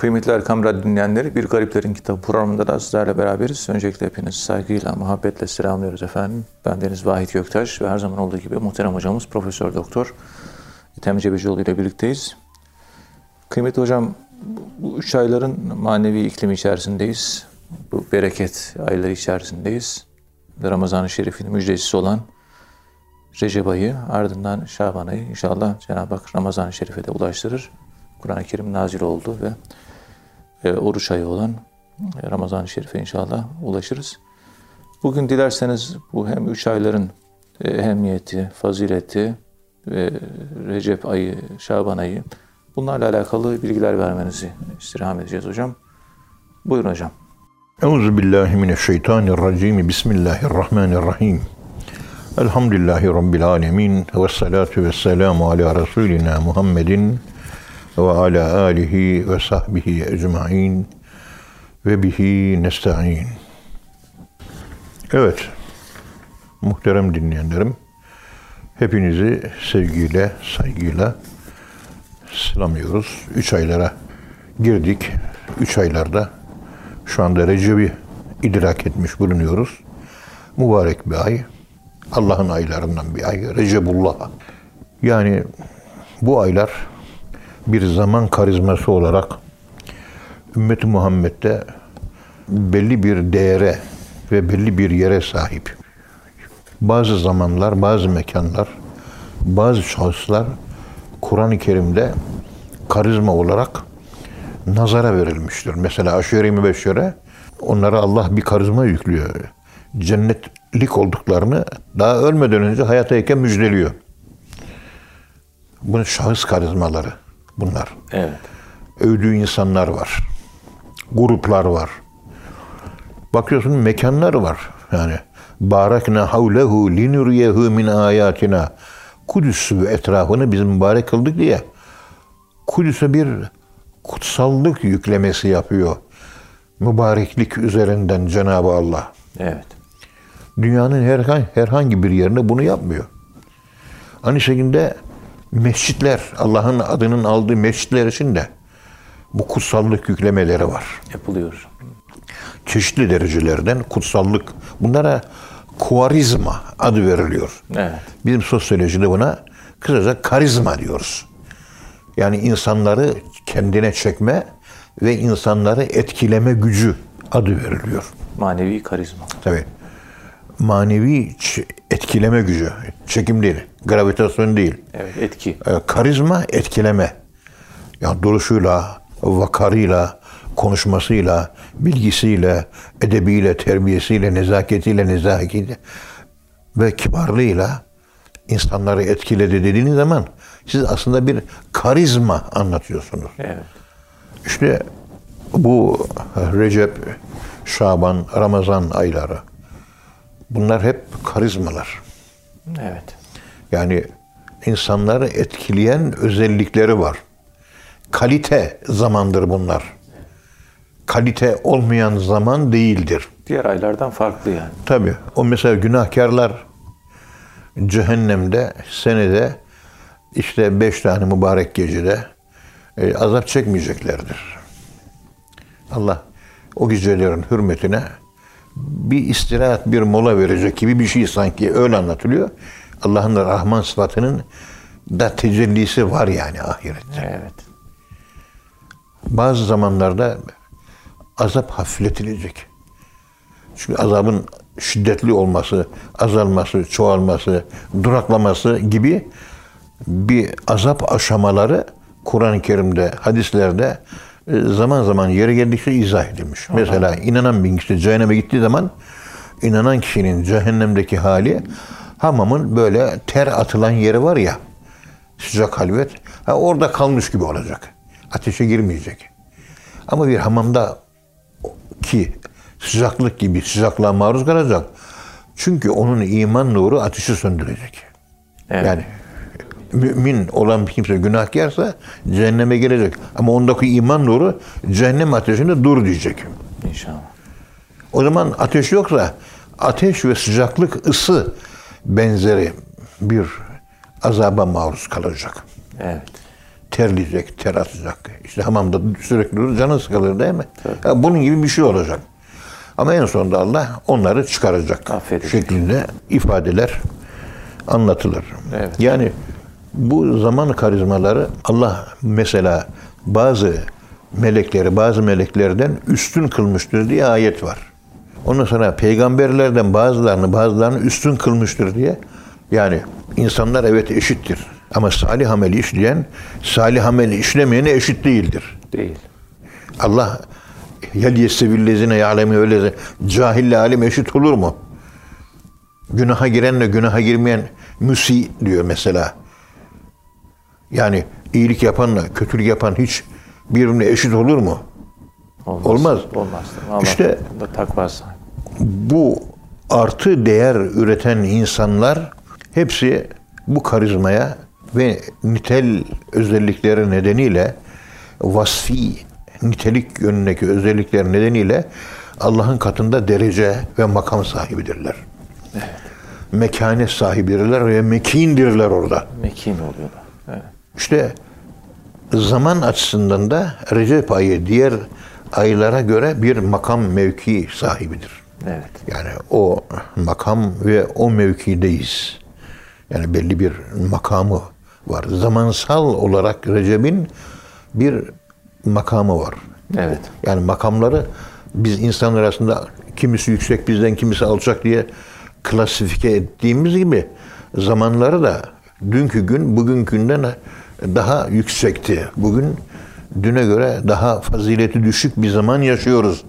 Kıymetli Erkam Radyo dinleyenleri, Bir Gariplerin Kitabı programında da sizlerle beraberiz. Öncelikle hepinizi saygıyla, muhabbetle selamlıyoruz efendim. Ben Deniz Vahit Göktaş ve her zaman olduğu gibi muhterem hocamız Profesör Doktor Ethem Cebecioğlu ile birlikteyiz. Kıymetli hocam, bu üç ayların manevi iklimi içerisindeyiz. Bu bereket ayları içerisindeyiz. Ramazan-ı Şerif'in müjdecisi olan Recep ayı, ardından Şaban ayı inşallah Cenab-ı Hak Ramazan-ı Şerif'e de ulaştırır. Kur'an-ı Kerim nazil oldu ve e, oruç ayı olan e, Ramazan-ı Şerif'e inşallah ulaşırız. Bugün dilerseniz bu hem üç ayların e, ehemmiyeti, fazileti, ve Recep ayı, Şaban ayı bunlarla alakalı bilgiler vermenizi istirham edeceğiz hocam. Buyurun hocam. Euzu billahi mineşşeytanirracim. Bismillahirrahmanirrahim. Elhamdülillahi rabbil alamin ve salatu vesselamu ala rasulina Muhammedin ve ala alihi ve sahbihi ecmaîn ve bihi nestaîn. Evet. Muhterem dinleyenlerim, hepinizi sevgiyle, saygıyla selamlıyoruz. Üç aylara girdik. Üç aylarda şu anda Recep'i idrak etmiş bulunuyoruz. Mübarek bir ay. Allah'ın aylarından bir ay. Recepullah. Yani bu aylar bir zaman karizması olarak ümmeti Muhammed'de belli bir değere ve belli bir yere sahip. Bazı zamanlar, bazı mekanlar, bazı şahıslar Kur'an-ı Kerim'de karizma olarak nazara verilmiştir. Mesela aşure-i mübeşşere onlara Allah bir karizma yüklüyor. Cennetlik olduklarını daha ölmeden önce hayattayken müjdeliyor. Bunun şahıs karizmaları bunlar. Evet. Övdüğü insanlar var. Gruplar var. Bakıyorsun mekanlar var. Yani barakna havlehu linuriyehu min ayatina. Kudüs'ü etrafını biz mübarek kıldık diye Kudüs'e bir kutsallık yüklemesi yapıyor. Mübareklik üzerinden Cenab-ı Allah. Evet. Dünyanın herhangi, herhangi bir yerinde bunu yapmıyor. Aynı şekilde mescitler, Allah'ın adının aldığı mescitler için de bu kutsallık yüklemeleri var. Yapılıyor. Çeşitli derecelerden kutsallık. Bunlara kuarizma adı veriliyor. Evet. Bizim sosyolojide buna kısaca karizma diyoruz. Yani insanları kendine çekme ve insanları etkileme gücü adı veriliyor. Manevi karizma. Tabii. Manevi etkileme gücü. Çekim değil. Gravitasyon değil. Evet, etki. E, karizma etkileme. Yani duruşuyla, vakarıyla, konuşmasıyla, bilgisiyle, edebiyle, terbiyesiyle, nezaketiyle, nezaketiyle ve kibarlığıyla insanları etkiledi dediğiniz zaman siz aslında bir karizma anlatıyorsunuz. Evet. İşte bu Recep, Şaban, Ramazan ayları bunlar hep karizmalar. Evet. Yani insanları etkileyen özellikleri var. Kalite zamandır bunlar. Kalite olmayan zaman değildir. Diğer aylardan farklı yani. Tabi o mesela günahkarlar cehennemde senede işte beş tane mübarek gecede e, azap çekmeyeceklerdir. Allah o gecelerin hürmetine bir istirahat, bir mola verecek gibi bir şey sanki öyle anlatılıyor. Allah'ın da Rahman sıfatının da tecellisi var yani ahirette. Evet. Bazı zamanlarda azap hafifletilecek. Çünkü azabın şiddetli olması, azalması, çoğalması, duraklaması gibi bir azap aşamaları Kur'an-ı Kerim'de, hadislerde zaman zaman yeri geldikçe izah edilmiş. Mesela inanan bir kişi cehenneme gittiği zaman inanan kişinin cehennemdeki hali hamamın böyle ter atılan yeri var ya sıcak halvet ha, orada kalmış gibi olacak. Ateşe girmeyecek. Ama bir hamamda ki sıcaklık gibi sıcaklığa maruz kalacak. Çünkü onun iman nuru ateşi söndürecek. Evet. Yani mümin olan bir kimse günahkarsa cehenneme girecek. Ama ondaki iman nuru cehennem ateşinde dur diyecek. İnşallah. O zaman ateş yoksa ateş ve sıcaklık ısı benzeri bir azaba maruz kalacak. Evet. terleyecek, ter atacak. İşte hamamda sürekli durur, canı sıkılır değil mi? Ya bunun gibi bir şey olacak. Ama en sonunda Allah onları çıkaracak Affedecek. şeklinde ifadeler anlatılır. Evet. Yani bu zaman karizmaları Allah mesela bazı melekleri bazı meleklerden üstün kılmıştır diye ayet var. Ondan sonra peygamberlerden bazılarını bazılarını üstün kılmıştır diye yani insanlar evet eşittir. Ama salih ameli işleyen salih ameli işlemeyene eşit değildir. Değil. Allah yel yestevillezine ya'lemi öyle cahille alim eşit olur mu? Günaha girenle günaha girmeyen müsi diyor mesela. Yani iyilik yapanla kötülük yapan hiç birbirine eşit olur mu? Olmaz. Olmaz. Olmaz. Allah İşte- bu artı değer üreten insanlar hepsi bu karizmaya ve nitel özellikleri nedeniyle vasfi nitelik yönündeki özellikler nedeniyle Allah'ın katında derece ve makam sahibidirler. Mekane sahibidirler ve mekindirler orada. Mekin oluyorlar. Evet. İşte zaman açısından da Recep ayı diğer aylara göre bir makam mevki sahibidir. Evet. Yani o makam ve o mevkideyiz. Yani belli bir makamı var. Zamansal olarak Recep'in bir makamı var. Evet. Yani makamları biz insanlar arasında kimisi yüksek bizden kimisi alçak diye klasifike ettiğimiz gibi zamanları da dünkü gün bugünkünden daha yüksekti. Bugün düne göre daha fazileti düşük bir zaman yaşıyoruz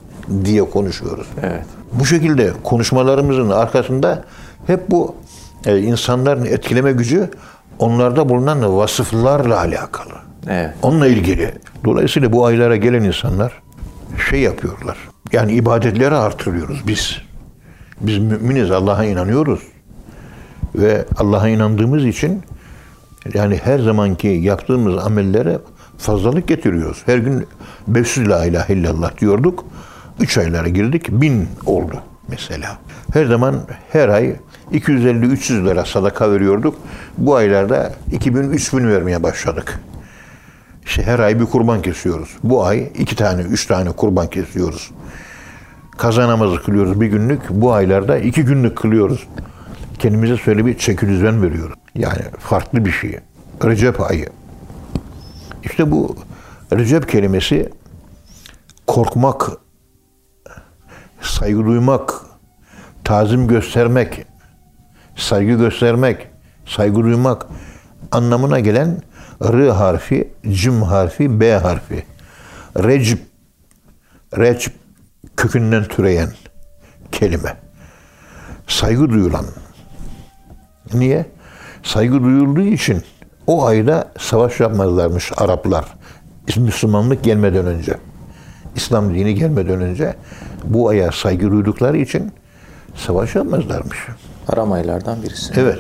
diye konuşuyoruz. Evet. Bu şekilde konuşmalarımızın arkasında hep bu e, insanların etkileme gücü onlarda bulunan vasıflarla alakalı. Evet. Onunla ilgili. Dolayısıyla bu aylara gelen insanlar şey yapıyorlar. Yani ibadetleri artırıyoruz biz. Biz müminiz, Allah'a inanıyoruz. Ve Allah'a inandığımız için yani her zamanki yaptığımız amellere fazlalık getiriyoruz. Her gün 500 la ilahe illallah diyorduk. 3 aylara girdik. 1000 oldu mesela. Her zaman her ay 250-300 lira sadaka veriyorduk. Bu aylarda 2000-3000 vermeye başladık. İşte her ay bir kurban kesiyoruz. Bu ay iki tane, üç tane kurban kesiyoruz. Kaza namazı kılıyoruz bir günlük. Bu aylarda iki günlük kılıyoruz. Kendimize şöyle bir çeki veriyoruz. Yani farklı bir şey. Recep ayı. İşte bu Recep kelimesi korkmak, saygı duymak, tazim göstermek, saygı göstermek, saygı duymak anlamına gelen R harfi, cim harfi, B harfi. Recep, recep kökünden türeyen kelime. Saygı duyulan. Niye? Saygı duyulduğu için o ayda savaş yapmazlarmış Araplar. Müslümanlık gelmeden önce. İslam dini gelmeden önce bu aya saygı duydukları için savaş yapmazlarmış. Haram aylardan birisi. Evet.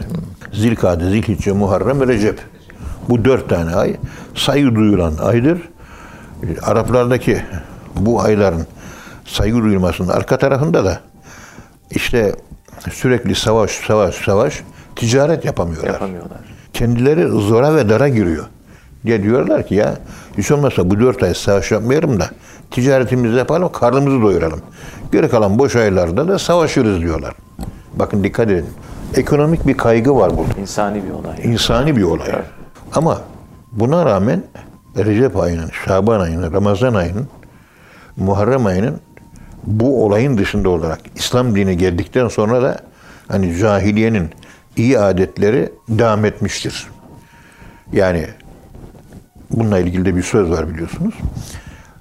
Zilkade, Zilhicce, Muharrem ve Recep. Bu dört tane ay saygı duyulan aydır. Araplardaki bu ayların saygı duyulmasının arka tarafında da işte sürekli savaş, savaş, savaş ticaret yapamıyorlar. Yapamıyorlar. Kendileri zora ve dara giriyor. Diye diyorlar ki ya hiç olmazsa bu dört ay savaş yapmayalım da ticaretimizi yapalım, karnımızı doyuralım. Geri kalan boş aylarda da savaşırız diyorlar. Bakın dikkat edin. Ekonomik bir kaygı var burada. İnsani bir olay. İnsani bir olay. Ama buna rağmen Recep ayının, Şaban ayının, Ramazan ayının, Muharrem ayının bu olayın dışında olarak İslam dini geldikten sonra da hani cahiliyenin iyi adetleri devam etmiştir. Yani bununla ilgili de bir söz var biliyorsunuz.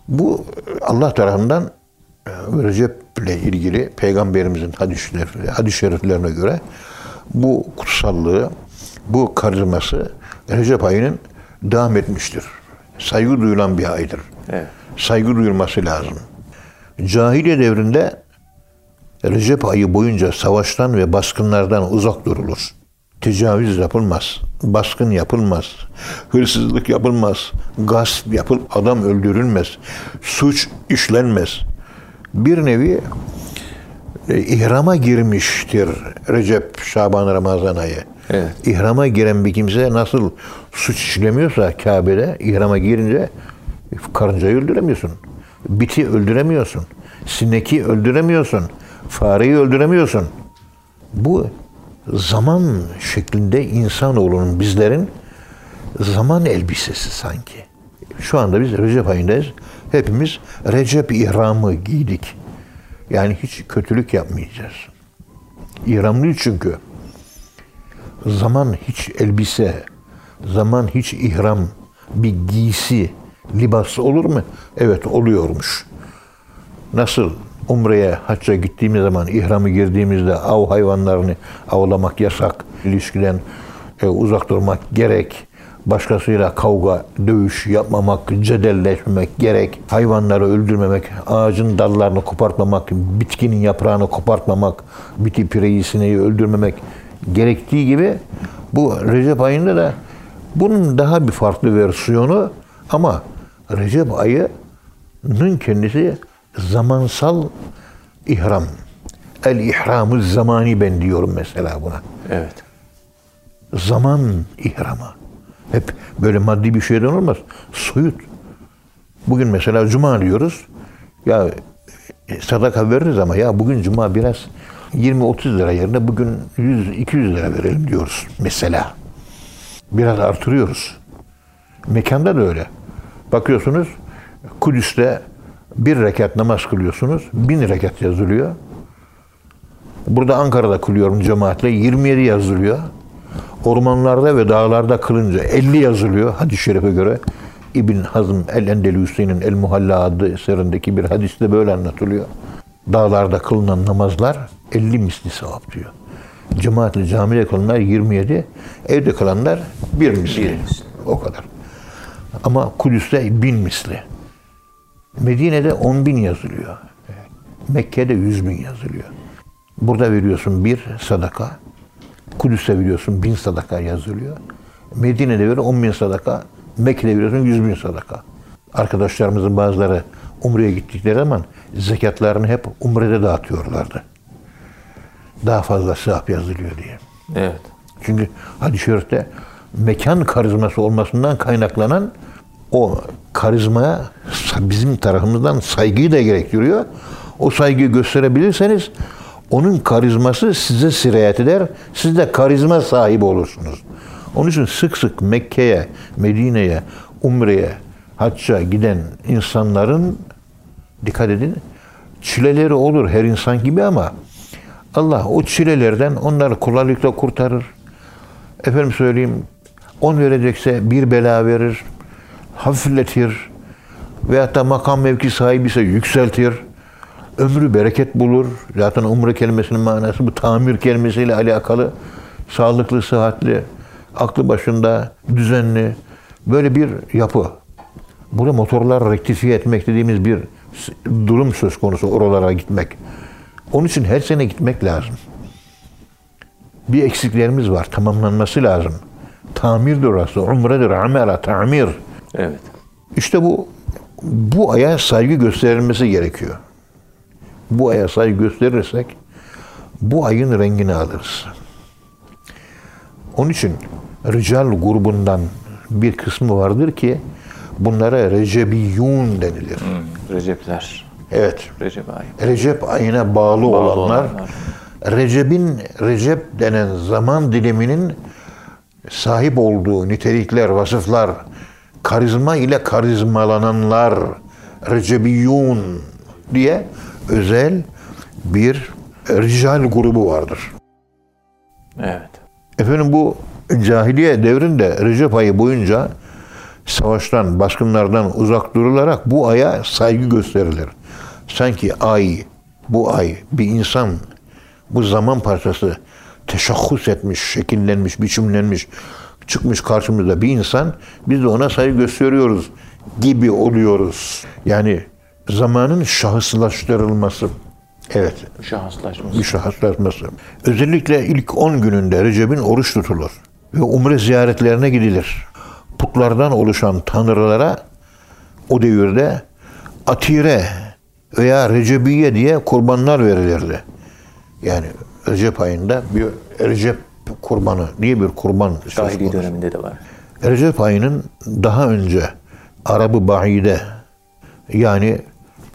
Bu Allah tarafından e, Recep ile ilgili peygamberimizin hadisleri, hadis şeriflerine göre bu kutsallığı, bu karizması Recep ayının devam etmiştir. Saygı duyulan bir aydır. Evet. Saygı duyulması lazım. Cahiliye devrinde Recep ayı boyunca savaştan ve baskınlardan uzak durulur. Tecavüz yapılmaz, baskın yapılmaz, hırsızlık yapılmaz, gasp yapıl, adam öldürülmez, suç işlenmez. Bir nevi e, ihrama girmiştir Recep, Şaban, Ramazan ayı. Evet. İhrama giren bir kimse nasıl suç işlemiyorsa Kabe'de ihrama girince karıncayı öldüremiyorsun. Biti öldüremiyorsun. Sineki öldüremiyorsun. Fareyi öldüremiyorsun. Bu zaman şeklinde insanoğlunun bizlerin zaman elbisesi sanki. Şu anda biz Recep ayındayız. Hepimiz Recep ihramı giydik. Yani hiç kötülük yapmayacağız. İhramlıyız çünkü. Zaman hiç elbise, zaman hiç ihram, bir giysi, libas olur mu? Evet oluyormuş. Nasıl Umre'ye, hacca gittiğimiz zaman ihramı girdiğimizde av hayvanlarını avlamak yasak, ilişkiden e, uzak durmak gerek, başkasıyla kavga, dövüş yapmamak, cedelleşmemek gerek, hayvanları öldürmemek, ağacın dallarını kopartmamak, bitkinin yaprağını kopartmamak, biti pireyi sineği öldürmemek gerektiği gibi bu Recep ayında da bunun daha bir farklı versiyonu ama Recep ayının kendisi zamansal ihram. El ihramı zamani ben diyorum mesela buna. Evet. Zaman ihramı. Hep böyle maddi bir şeyden olmaz. Soyut. Bugün mesela cuma diyoruz. Ya e, sadaka veririz ama ya bugün cuma biraz 20-30 lira yerine bugün 100-200 lira verelim diyoruz mesela. Biraz artırıyoruz. Mekanda da öyle. Bakıyorsunuz Kudüs'te bir rekat namaz kılıyorsunuz. Bin rekat yazılıyor. Burada Ankara'da kılıyorum cemaatle 27 yazılıyor. Ormanlarda ve dağlarda kılınca 50 yazılıyor hadis-i şerife göre. İbn Hazm el-Endelüsi'nin El-Muhalla adlı eserindeki bir hadiste böyle anlatılıyor. Dağlarda kılınan namazlar 50 misli sevap diyor. Cemaatle camide kılanlar 27, evde kılanlar. Bir misli. O kadar. Ama Kudüs'te bin misli. Medine'de 10 bin yazılıyor. Mekke'de 100 bin yazılıyor. Burada veriyorsun bir sadaka. Kudüs'te veriyorsun bin sadaka yazılıyor. Medine'de ver 10 bin sadaka. Mekke'de veriyorsun 100 bin sadaka. Arkadaşlarımızın bazıları Umre'ye gittikleri zaman zekatlarını hep Umre'de dağıtıyorlardı. Daha fazla sevap yazılıyor diye. Evet. Çünkü hadis-i şerifte mekan karizması olmasından kaynaklanan o karizmaya bizim tarafımızdan saygıyı da gerektiriyor. O saygıyı gösterebilirseniz onun karizması size sirayet eder. Siz de karizma sahibi olursunuz. Onun için sık sık Mekke'ye, Medine'ye, Umre'ye, hacca giden insanların dikkat edin çileleri olur her insan gibi ama Allah o çilelerden onları kolaylıkla kurtarır. Efendim söyleyeyim, on verecekse bir bela verir, hafifletir veyahut da makam mevki sahibi ise yükseltir. Ömrü bereket bulur. Zaten umre kelimesinin manası bu tamir kelimesiyle alakalı. Sağlıklı, sıhhatli, aklı başında, düzenli böyle bir yapı. Burada motorlar rektifiye etmek dediğimiz bir durum söz konusu oralara gitmek. Onun için her sene gitmek lazım. Bir eksiklerimiz var. Tamamlanması lazım. Tamirdir orası. Umredir. Amela, tamir. Evet. İşte bu bu aya saygı gösterilmesi gerekiyor. Bu aya saygı gösterirsek bu ayın rengini alırız. Onun için Rical grubundan bir kısmı vardır ki bunlara Recebiyun denilir. Hmm, Recepler. Evet. Recep ayı. Recep ayına bağlı, olanlar, olanlar. Recep'in Recep denen zaman diliminin sahip olduğu nitelikler, vasıflar, karizma ile karizmalananlar, Recebiyun diye özel bir rical grubu vardır. Evet. Efendim bu cahiliye devrinde Recep ayı boyunca savaştan, baskınlardan uzak durularak bu aya saygı gösterilir. Sanki ay, bu ay bir insan, bu zaman parçası teşahhus etmiş, şekillenmiş, biçimlenmiş, çıkmış karşımızda bir insan, biz de ona saygı gösteriyoruz gibi oluyoruz. Yani zamanın şahıslaştırılması. Evet, Şahıslaşması. bir şahıslaşması. Özellikle ilk 10 gününde Recep'in oruç tutulur ve umre ziyaretlerine gidilir. Putlardan oluşan tanrılara o devirde atire veya Recebiye diye kurbanlar verilirdi. Yani Recep ayında bir Recep kurbanı diye bir kurban Cahili döneminde de var. Recep ayının daha önce Arabı Baide yani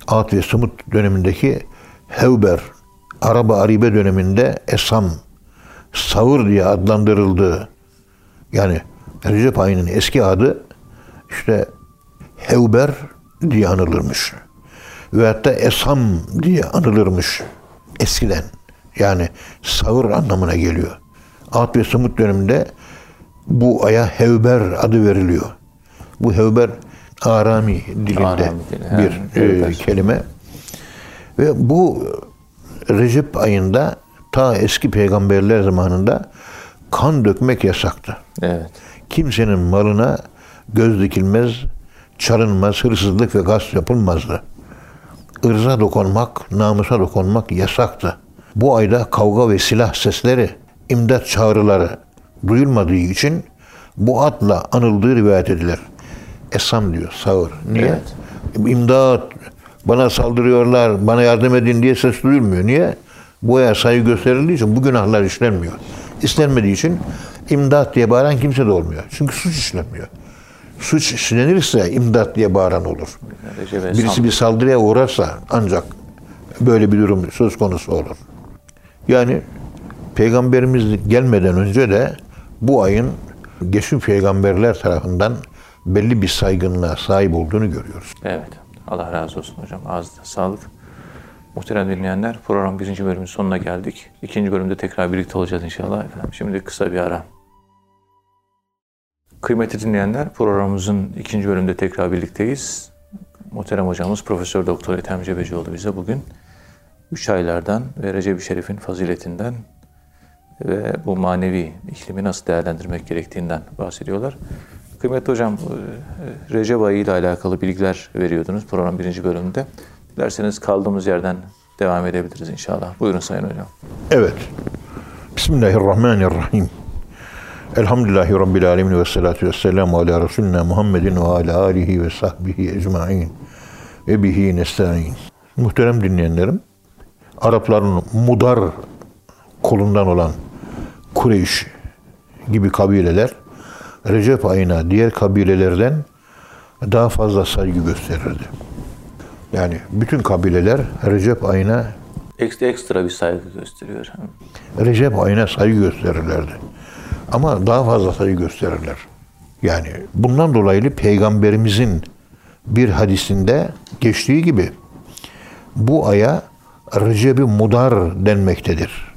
Ad ve Sımut dönemindeki Hevber, Arabı Aribe döneminde Esam, Savur diye adlandırıldığı yani Recep ayının eski adı işte Hevber diye anılırmış. Ve hatta Esam diye anılırmış eskiden. Yani sağır anlamına geliyor. Ad ve Samut döneminde bu aya Hevber adı veriliyor. Bu Hevber Arami dilinde Arami dili, bir e, kelime. Ve bu Recep ayında ta eski peygamberler zamanında kan dökmek yasaktı. Evet. Kimsenin malına göz dikilmez, çalınmaz, hırsızlık ve gasp yapılmazdı. Irza dokunmak, namusa dokunmak yasaktı. Bu ayda kavga ve silah sesleri, imdat çağrıları duyulmadığı için bu adla anıldığı rivayet edilir. Esam diyor, sağır. Niye? Evet. İmdat, bana saldırıyorlar, bana yardım edin diye ses duyulmuyor. Niye? Bu aya saygı gösterildiği için bu günahlar işlenmiyor. İstenmediği için imdat diye bağıran kimse de olmuyor. Çünkü suç işlenmiyor. Suç işlenirse imdat diye bağıran olur. Birisi bir saldırıya uğrarsa ancak böyle bir durum söz konusu olur. Yani peygamberimiz gelmeden önce de bu ayın geçmiş peygamberler tarafından belli bir saygınlığa sahip olduğunu görüyoruz. Evet. Allah razı olsun hocam. Ağzına sağlık. Muhterem dinleyenler program birinci bölümün sonuna geldik. İkinci bölümde tekrar birlikte olacağız inşallah efendim. Şimdi kısa bir ara. Kıymetli dinleyenler programımızın ikinci bölümünde tekrar birlikteyiz. Muhterem hocamız Profesör Doktor Ethem Cebecioğlu bize bugün üç aylardan ve Recep-i Şerif'in faziletinden ve bu manevi iklimi nasıl değerlendirmek gerektiğinden bahsediyorlar. Kıymetli hocam, e, Recep ayı ile alakalı bilgiler veriyordunuz program birinci bölümünde. Dilerseniz kaldığımız yerden devam edebiliriz inşallah. Buyurun Sayın Hocam. Evet. Bismillahirrahmanirrahim. Elhamdülillahi Rabbil Alemin ve salatu ve selamu ala Resulina Muhammedin ve ala alihi ve sahbihi ecma'in ve bihi nesta'in. Muhterem dinleyenlerim, Arapların Mudar kolundan olan Kureyş gibi kabileler Recep ayına diğer kabilelerden daha fazla saygı gösterirdi. Yani bütün kabileler Recep ayına Ekstra, ekstra bir saygı gösteriyor. Recep ayına saygı gösterirlerdi. Ama daha fazla saygı gösterirler. Yani bundan dolayı peygamberimizin bir hadisinde geçtiği gibi bu aya Recep-i Mudar denmektedir.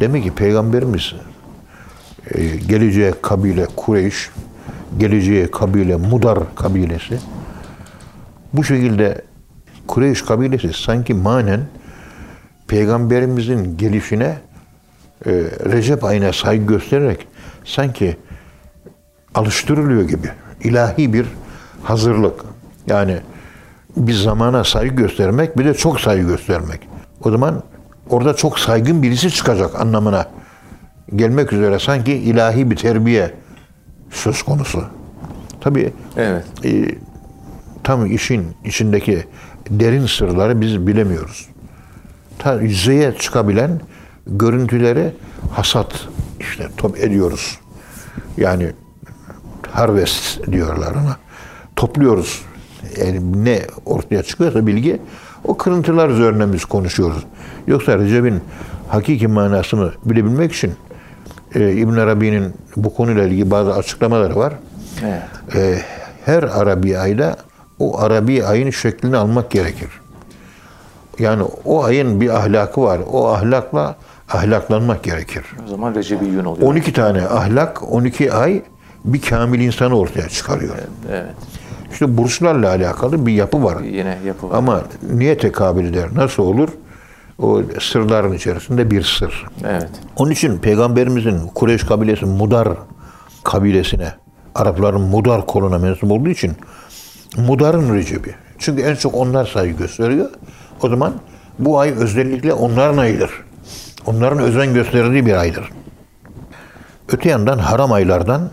Demek ki peygamberimiz e, geleceğe kabile Kureyş, geleceğe kabile Mudar kabilesi bu şekilde Kureyş kabilesi sanki manen peygamberimizin gelişine e, Recep ayına saygı göstererek sanki alıştırılıyor gibi. ilahi bir hazırlık. Yani bir zamana saygı göstermek bir de çok saygı göstermek. O zaman orada çok saygın birisi çıkacak anlamına gelmek üzere sanki ilahi bir terbiye söz konusu. Tabii Evet. e, tam işin içindeki derin sırları biz bilemiyoruz. Ta yüzeye çıkabilen görüntüleri hasat işte top ediyoruz. Yani harvest diyorlar ama topluyoruz. Yani ne ortaya çıkıyorsa bilgi o kırıntılar üzerine biz konuşuyoruz. Yoksa Recep'in hakiki manasını bilebilmek için e, İbn Arabi'nin bu konuyla ilgili bazı açıklamaları var. Evet. E, her Arabi ayda o Arabi ayın şeklini almak gerekir. Yani o ayın bir ahlakı var. O ahlakla ahlaklanmak gerekir. O zaman Recep-i Yün oluyor. 12 tane ahlak, 12 ay bir kamil insanı ortaya çıkarıyor. Evet. İşte burçlarla alakalı bir yapı var. Yine yapı var. Ama niye tekabül eder? Nasıl olur? O sırların içerisinde bir sır. Evet. Onun için Peygamberimizin Kureyş kabilesi Mudar kabilesine, Arapların Mudar koluna mensup olduğu için Mudar'ın Recep'i. Çünkü en çok onlar saygı gösteriyor. O zaman bu ay özellikle onların ayıdır. Onların özen gösterdiği bir aydır. Öte yandan haram aylardan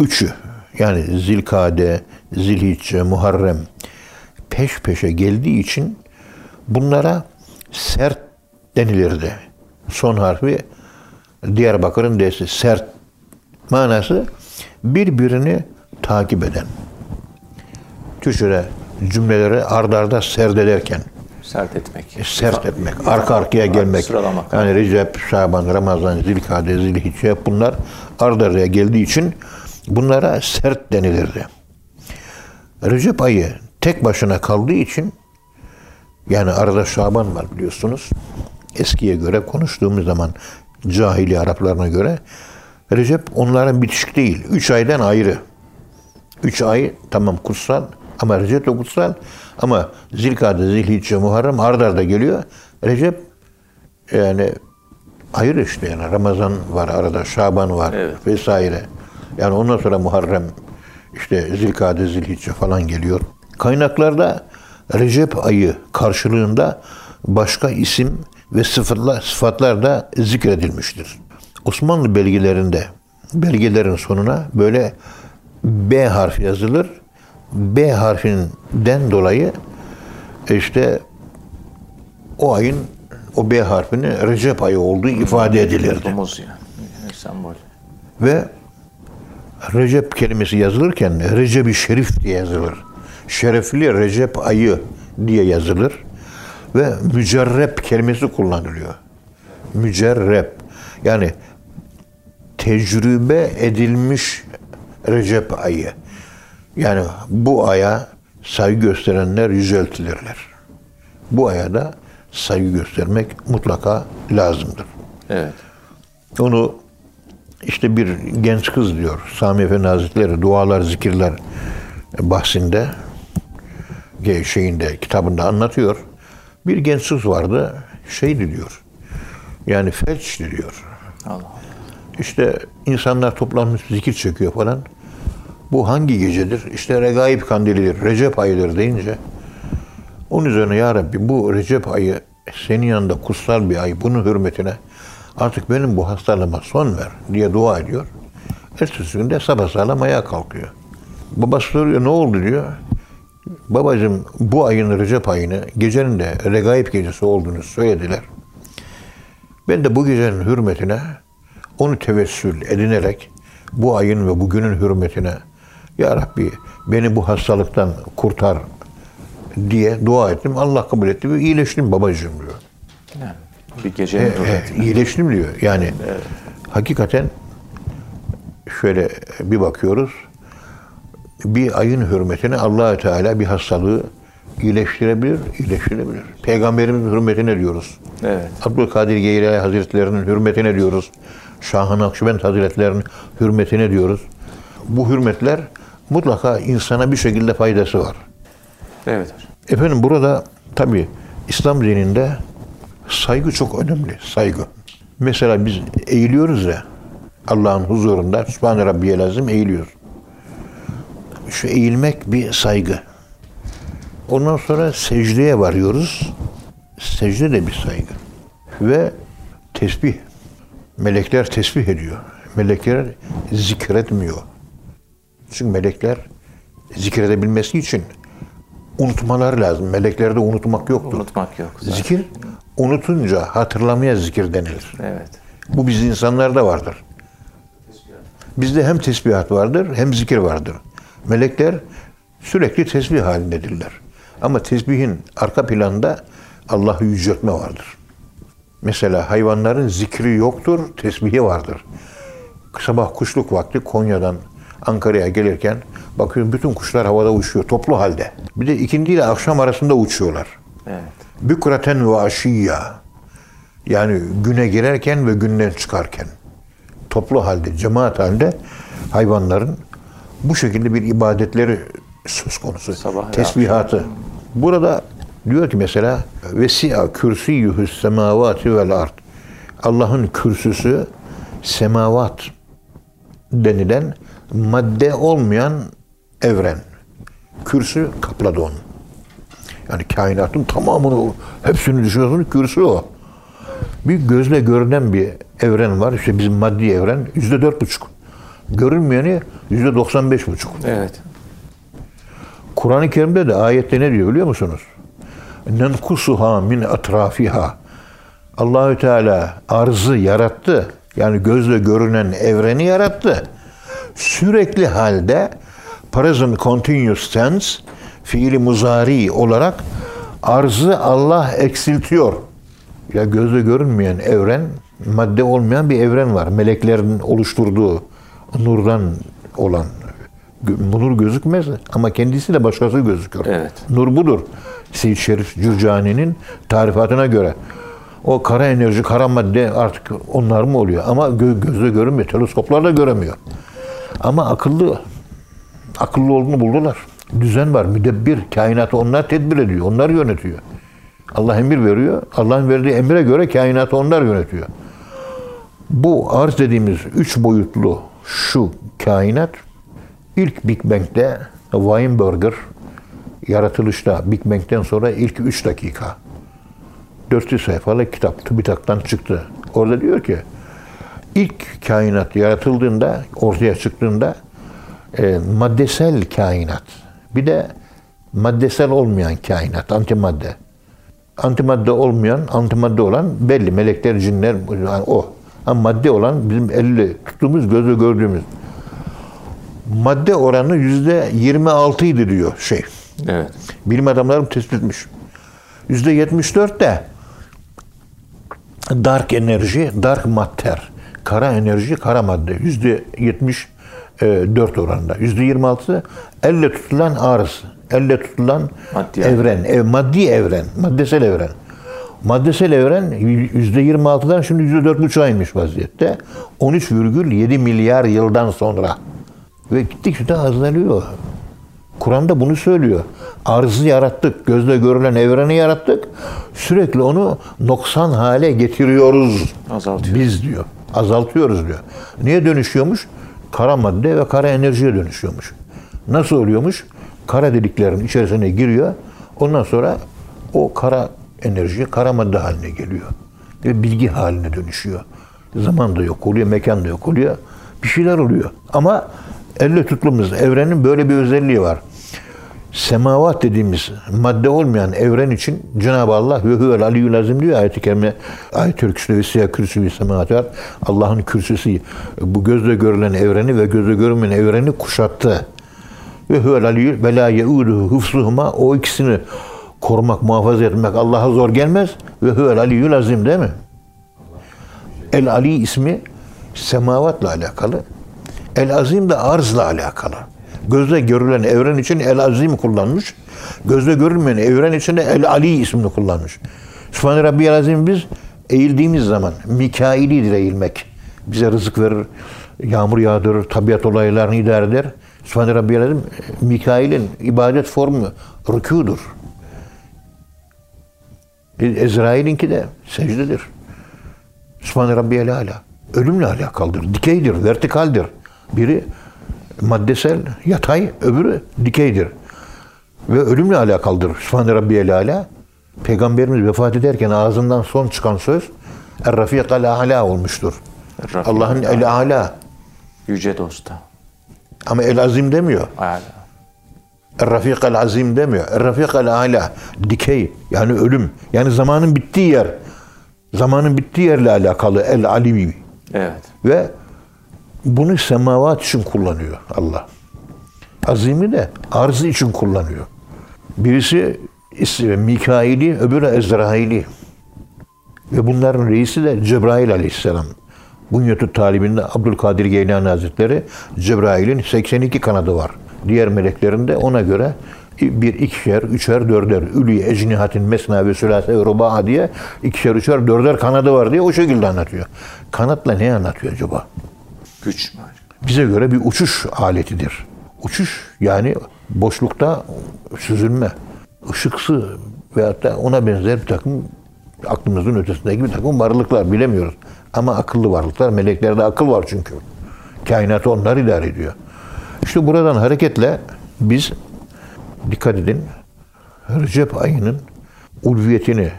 üçü yani Zilkade, Zilhicce, Muharrem peş peşe geldiği için bunlara sert denilirdi. Son harfi Diyarbakır'ın D'si sert manası birbirini takip eden. Türkçe'de cümleleri ard arda serdederken Sert etmek. e, sert etmek, arka arkaya gelmek. Sıralamak. Yani Recep, Şaban, Ramazan, Zilkade, Zilhicce bunlar ard araya geldiği için bunlara sert denilirdi. Recep ayı tek başına kaldığı için yani arada Şaban var biliyorsunuz. Eskiye göre konuştuğumuz zaman cahili Araplarına göre Recep onların bitişik değil. Üç aydan ayrı. Üç ay tamam kutsal ama Recep de kutsal ama Zilkade, Zilhicce, Muharrem ard arda geliyor. Recep yani ayrı işte yani Ramazan var arada, Şaban var Evet. vesaire. Yani ondan sonra Muharrem işte Zilkade, Zilhicce falan geliyor. Kaynaklarda Recep ayı karşılığında başka isim ve sıfatlar, sıfatlar da zikredilmiştir. Osmanlı belgelerinde belgelerin sonuna böyle B harfi yazılır. B harfinden dolayı işte o ayın o B harfinin Recep ayı olduğu ifade edilirdi. Domuz yani sembol. Ve Recep kelimesi yazılırken Recep-i Şerif diye yazılır. Şerefli Recep ayı diye yazılır. Ve mücerrep kelimesi kullanılıyor. Mücerrep. Yani tecrübe edilmiş Recep ayı. Yani bu aya saygı gösterenler yüceltilirler. Bu aya da saygı göstermek mutlaka lazımdır. Evet. Onu işte bir genç kız diyor Sami Efendi Hazretleri dualar zikirler bahsinde şeyinde kitabında anlatıyor. Bir genç kız vardı şeydi diyor. Yani felçti diyor. Allah Allah. İşte insanlar toplanmış zikir çekiyor falan. Bu hangi gecedir? İşte Regaib kandilidir, Recep ayıdır deyince onun üzerine ya Rabbi bu Recep ayı senin yanında kutsal bir ay. Bunun hürmetine artık benim bu hastalığıma son ver diye dua ediyor. Ertesi günde sabah ayağa kalkıyor. Babası soruyor ne oldu diyor. Babacığım bu ayın Recep ayını gecenin de Regaib gecesi olduğunu söylediler. Ben de bu gecenin hürmetine onu tevessül edinerek bu ayın ve bugünün hürmetine Ya Rabbi beni bu hastalıktan kurtar diye dua ettim. Allah kabul etti ve iyileştim babacığım diyor. Yani bir gecenin E, e, iyileştim diyor. Yani hakikaten şöyle bir bakıyoruz. Bir ayın hürmetine allah Teala bir hastalığı iyileştirebilir, iyileştirebilir. Peygamberimizin hürmetine diyoruz. Evet. Abdülkadir Geylani Hazretlerinin hürmetine diyoruz. Şah-ı Nakşibend Hazretlerinin hürmetine diyoruz. Bu hürmetler mutlaka insana bir şekilde faydası var. Evet. Efendim burada tabi İslam dininde saygı çok önemli. Saygı. Mesela biz eğiliyoruz ya Allah'ın huzurunda Sübhane Rabbiyel Azim eğiliyoruz. Şu eğilmek bir saygı. Ondan sonra secdeye varıyoruz. Secde de bir saygı. Ve tesbih. Melekler tesbih ediyor. Melekler zikretmiyor. Çünkü melekler zikredebilmesi için unutmaları lazım. Meleklerde unutmak yoktur. Unutmak yok. zaten. Zikir unutunca hatırlamaya zikir denilir. Evet. Bu biz insanlarda vardır. Bizde hem tesbihat vardır hem zikir vardır. Melekler sürekli tesbih halindedirler. Ama tesbihin arka planda Allah'ı yüceltme vardır. Mesela hayvanların zikri yoktur, tesbihi vardır. Sabah kuşluk vakti Konya'dan Ankara'ya gelirken bakıyorum bütün kuşlar havada uçuyor toplu halde. Bir de ikindi ile akşam arasında uçuyorlar. Evet. Bükraten ve aşiyya. Yani güne girerken ve günden çıkarken. Toplu halde, cemaat halde hayvanların bu şekilde bir ibadetleri söz konusu. Sabah Tesbihatı. Burada diyor ki mesela vesi'a kürsiyühü semavati vel ard. Allah'ın kürsüsü semavat denilen madde olmayan evren. Kürsü kapladı onu. Yani kainatın tamamını, hepsini düşünüyorsunuz, kürsü o. Bir gözle görünen bir evren var. İşte bizim maddi evren yüzde dört buçuk. Görünmeyeni yüzde doksan beş buçuk. Evet. Kur'an-ı Kerim'de de ayette ne diyor biliyor musunuz? Nenkusuha min atrafiha. Allahü Teala arzı yarattı. Yani gözle görünen evreni yarattı. Sürekli halde present continuous tense fiili muzari olarak arzı Allah eksiltiyor. Ya gözle görünmeyen evren, madde olmayan bir evren var. Meleklerin oluşturduğu nurdan olan. Nur gözükmez ama kendisi de başkası gözüküyor. Evet. Nur budur. Seyyid Şerif Cürcani'nin tarifatına göre. O kara enerji, kara madde artık onlar mı oluyor? Ama gö- gözle görünmüyor. Teleskoplar da göremiyor. Ama akıllı akıllı olduğunu buldular. Düzen var. Müdebbir. Kainatı onlar tedbir ediyor. Onlar yönetiyor. Allah emir veriyor. Allah'ın verdiği emre göre kainatı onlar yönetiyor. Bu arz dediğimiz üç boyutlu şu kainat ilk Big Bang'de Weinberger yaratılışta Big Bang'den sonra ilk 3 dakika 400 sayfalı kitap TÜBİTAK'tan çıktı. Orada diyor ki ilk kainat yaratıldığında ortaya çıktığında e, maddesel kainat. Bir de maddesel olmayan kainat antimadde. Antimadde olmayan antimadde olan belli. Melekler cinler yani o. Ama madde olan bizim elle tuttuğumuz gözle gördüğümüz. Madde oranı yüzde 26 idi diyor şey. Evet. bilim adamları tespit etmiş. Yüzde 74 de dark enerji, dark matter, kara enerji, kara madde. Yüzde 74 oranında. Yüzde 26 elle tutulan arz, elle tutulan Maddi evren, ev, maddi evren, maddesel evren. Maddesel evren yüzde 26'dan şimdi yüzde 4,5'a inmiş vaziyette. 13,7 milyar yıldan sonra. Ve gittikçe de azalıyor. Kur'an'da bunu söylüyor. Arzı yarattık, gözle görülen evreni yarattık. Sürekli onu noksan hale getiriyoruz. Azaltıyor. Biz diyor. Azaltıyoruz diyor. Niye dönüşüyormuş? Kara madde ve kara enerjiye dönüşüyormuş. Nasıl oluyormuş? Kara deliklerin içerisine giriyor. Ondan sonra o kara enerji kara madde haline geliyor. Ve bilgi haline dönüşüyor. Zaman da yok oluyor, mekan da yok oluyor. Bir şeyler oluyor. Ama elle tuttuğumuz evrenin böyle bir özelliği var. Semavat dediğimiz madde olmayan evren için Cenab-ı Allah ve huvel aliyyül azim diyor ayet-i kerime. Ayet-i kürsüde ve siyah kürsü ve semavat. Allah'ın kürsüsü bu gözle görülen evreni ve gözle görünmeyen evreni kuşattı. Ve huvel aliyyül ve la yeuduhu o ikisini korumak, muhafaza etmek Allah'a zor gelmez. Ve huvel aliyyül azim değil mi? El Ali ismi semavatla alakalı. El Azim de arzla alakalı. Gözle görülen evren için El Azim kullanmış. Gözle görülmeyen evren için de El Ali ismini kullanmış. Sübhane Rabbiyel Azim biz eğildiğimiz zaman Mikailidir eğilmek. Bize rızık verir, yağmur yağdırır, tabiat olaylarını idare eder. Sübhane Rabbiyel Azim Mikail'in ibadet formu rükudur. Ezrail'inki de secdedir. Sübhane Rabbiyel Ala. Ölümle alakalıdır. Dikeydir, vertikaldir. Biri maddesel, yatay, öbürü dikeydir. Ve ölümle alakalıdır. Sübhane Rabbiyel Ala. Peygamberimiz vefat ederken ağzından son çıkan söz Er-Rafik al-Ala olmuştur. Allah'ın el-Ala. Yüce dosta. Ama el-Azim demiyor. Âlâ. Er-Rafik el-Azim demiyor. Er-Rafik el-Ala. Dikey. Yani ölüm. Yani zamanın bittiği yer. Zamanın bittiği yerle alakalı el-Alimi. Evet. Ve bunu semavat için kullanıyor Allah. Azimi de arzı için kullanıyor. Birisi ismi Mikail'i, öbürü Ezrail'i. Ve bunların reisi de Cebrail aleyhisselam. Bunyetü talibinde Abdülkadir Geylani Hazretleri Cebrail'in 82 kanadı var. Diğer meleklerin de ona göre bir ikişer, üçer, dörder. Ülü ecnihatin mesna ve sülase ve ruba'a diye ikişer, üçer, dörder kanadı var diye o şekilde anlatıyor. Kanatla ne anlatıyor acaba? Güç bize göre bir uçuş aletidir. Uçuş yani boşlukta süzülme, ışıksı veyahut da ona benzer bir takım aklımızın ötesindeki bir takım varlıklar bilemiyoruz. Ama akıllı varlıklar, meleklerde akıl var çünkü. Kainatı onlar idare ediyor. İşte buradan hareketle biz dikkat edin Recep ayının ulviyetini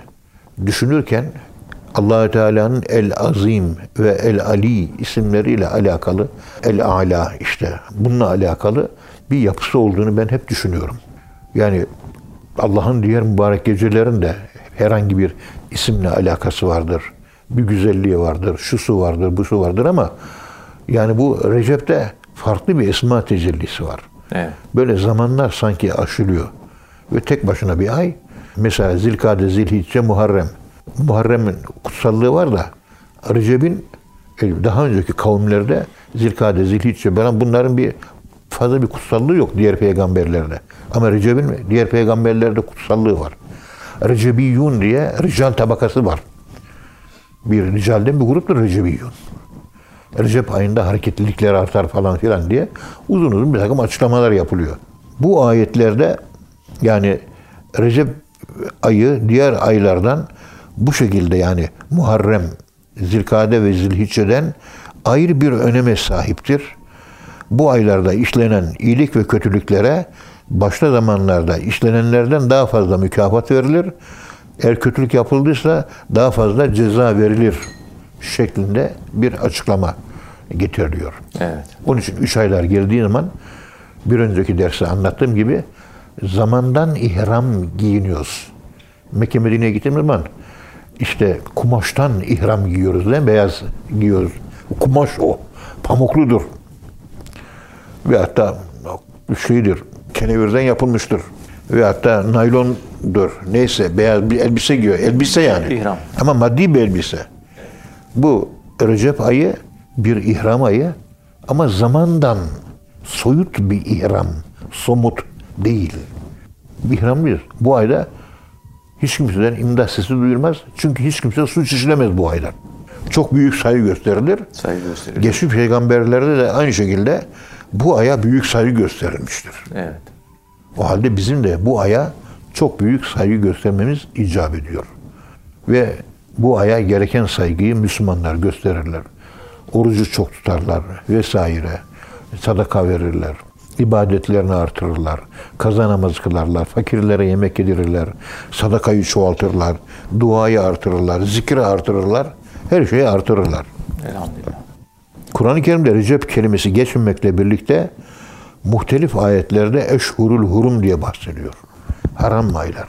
düşünürken allah Teala'nın El Azim ve El Ali isimleriyle alakalı El Ala işte bununla alakalı bir yapısı olduğunu ben hep düşünüyorum. Yani Allah'ın diğer mübarek gecelerinde herhangi bir isimle alakası vardır. bir güzelliği vardır, şu su vardır, bu su vardır ama yani bu Recep'te farklı bir esma tecellisi var. Evet. Böyle zamanlar sanki aşılıyor. Ve tek başına bir ay. Mesela Zilkade, Zilhicce, Muharrem. Muharrem'in kutsallığı var da Recep'in e, daha önceki kavimlerde Zilkade, Zilhicce ben bunların bir fazla bir kutsallığı yok diğer peygamberlerde. Ama Recep'in diğer peygamberlerde kutsallığı var. Recebiyyun diye rical tabakası var. Bir ricalden bir gruptur Recebiyyun. Recep ayında hareketlilikler artar falan filan diye uzun uzun bir takım açıklamalar yapılıyor. Bu ayetlerde yani Recep ayı diğer aylardan bu şekilde yani Muharrem, Zilkade ve Zilhicce'den ayrı bir öneme sahiptir. Bu aylarda işlenen iyilik ve kötülüklere başta zamanlarda işlenenlerden daha fazla mükafat verilir. Eğer kötülük yapıldıysa daha fazla ceza verilir şeklinde bir açıklama getiriliyor. Evet. Onun için üç aylar geldiği zaman bir önceki derste anlattığım gibi zamandan ihram giyiniyoruz. Mekke Medine'ye gittiğimiz zaman işte kumaştan ihram giyiyoruz değil mi? Beyaz giyiyoruz. Kumaş o. Pamukludur. Ve hatta şeydir, kenevirden yapılmıştır. Ve hatta naylondur. Neyse beyaz bir elbise giyiyor. Elbise yani. İhram. Ama maddi bir elbise. Bu Recep ayı bir ihram ayı ama zamandan soyut bir ihram. Somut değil. Bir ihram değil. Bu ayda hiç kimseden imdat sesi duyulmaz. Çünkü hiç kimse suç işlemez bu ayda. Çok büyük saygı gösterilir. Saygı gösteriyor. Geçmiş peygamberlerde de aynı şekilde bu aya büyük saygı gösterilmiştir. Evet. O halde bizim de bu aya çok büyük saygı göstermemiz icap ediyor. Ve bu aya gereken saygıyı Müslümanlar gösterirler. Orucu çok tutarlar vesaire. Sadaka verirler. İbadetlerini artırırlar. Kaza namazı kılarlar. Fakirlere yemek yedirirler. Sadakayı çoğaltırlar. Duayı artırırlar. Zikri artırırlar. Her şeyi artırırlar. Elhamdülillah. Kur'an-ı Kerim'de Recep kelimesi geçmemekle birlikte muhtelif ayetlerde eşhurul hurum diye bahsediyor. Haram aylar.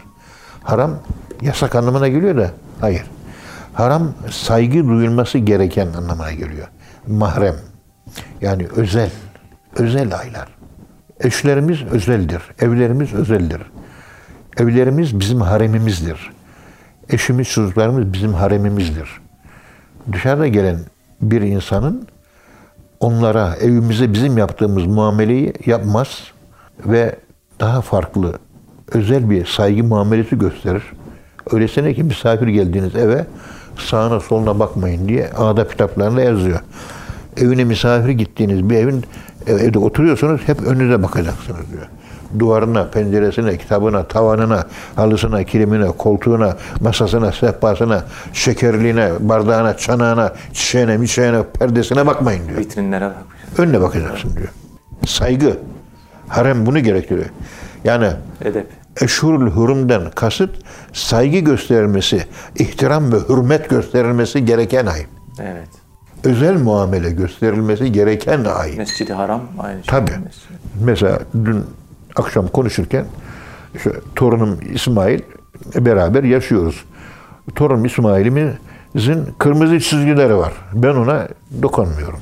Haram yasak anlamına geliyor da hayır. Haram saygı duyulması gereken anlamına geliyor. Mahrem. Yani özel. Özel aylar. Eşlerimiz özeldir. Evlerimiz özeldir. Evlerimiz bizim haremimizdir. Eşimiz, çocuklarımız bizim haremimizdir. Dışarıda gelen bir insanın onlara, evimize bizim yaptığımız muameleyi yapmaz ve daha farklı, özel bir saygı muamelesi gösterir. Öylesine ki misafir geldiğiniz eve sağına soluna bakmayın diye adab kitaplarında yazıyor. Evine misafir gittiğiniz bir evin evde oturuyorsunuz hep önünüze bakacaksınız diyor. Duvarına, penceresine, kitabına, tavanına, halısına, kilimine, koltuğuna, masasına, sehpasına, şekerliğine, bardağına, çanağına, çiçeğine, miçeğine, perdesine bakmayın diyor. Vitrinlere bakmışız. Önüne bakacaksın diyor. Saygı. Harem bunu gerektiriyor. Yani Edep. eşhurul hurumdan kasıt saygı gösterilmesi, ihtiram ve hürmet gösterilmesi gereken ay. Evet. Özel muamele gösterilmesi gereken ay. Mescid-i Haram aynı şey. Tabii. Mesela dün akşam konuşurken şu torunum İsmail beraber yaşıyoruz. Torunum İsmail'imizin kırmızı çizgileri var. Ben ona dokunmuyorum.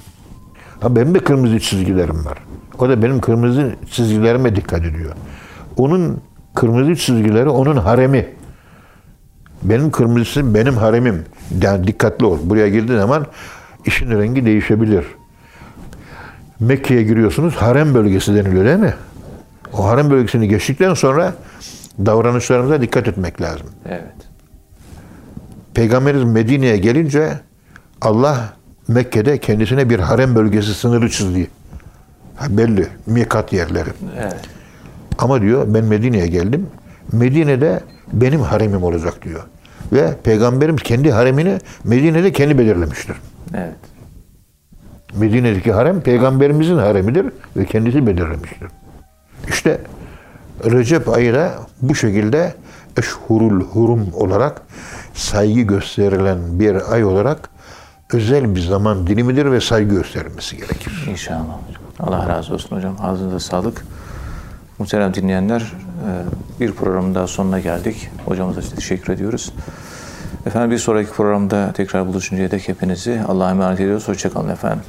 Ha benim de kırmızı çizgilerim var. O da benim kırmızı çizgilerime dikkat ediyor. Onun kırmızı çizgileri onun haremi. Benim kırmızısı benim haremim. Yani dikkatli ol. Buraya girdiğin zaman işin rengi değişebilir. Mekke'ye giriyorsunuz. Harem bölgesi deniliyor değil mi? O harem bölgesini geçtikten sonra davranışlarımıza dikkat etmek lazım. Evet. Peygamberimiz Medine'ye gelince Allah Mekke'de kendisine bir harem bölgesi sınırı çizdi. Ha, belli. Mikat yerleri. Evet. Ama diyor ben Medine'ye geldim. Medine'de benim haremim olacak diyor. Ve Peygamberimiz kendi haremini Medine'de kendi belirlemiştir. Evet. Medine'deki harem peygamberimizin haremidir ve kendisi belirlemiştir. İşte Recep ayı da bu şekilde eşhurul hurum olarak saygı gösterilen bir ay olarak özel bir zaman dilimidir ve saygı gösterilmesi gerekir. İnşallah hocam. Allah razı olsun hocam. Ağzınıza sağlık. Muhterem dinleyenler, e, bir programın daha sonuna geldik. Hocamıza teşekkür ediyoruz. Efendim, bir sonraki programda tekrar buluşuncaya dek hepinizi Allah'a emanet ediyoruz. Hoşçakalın efendim.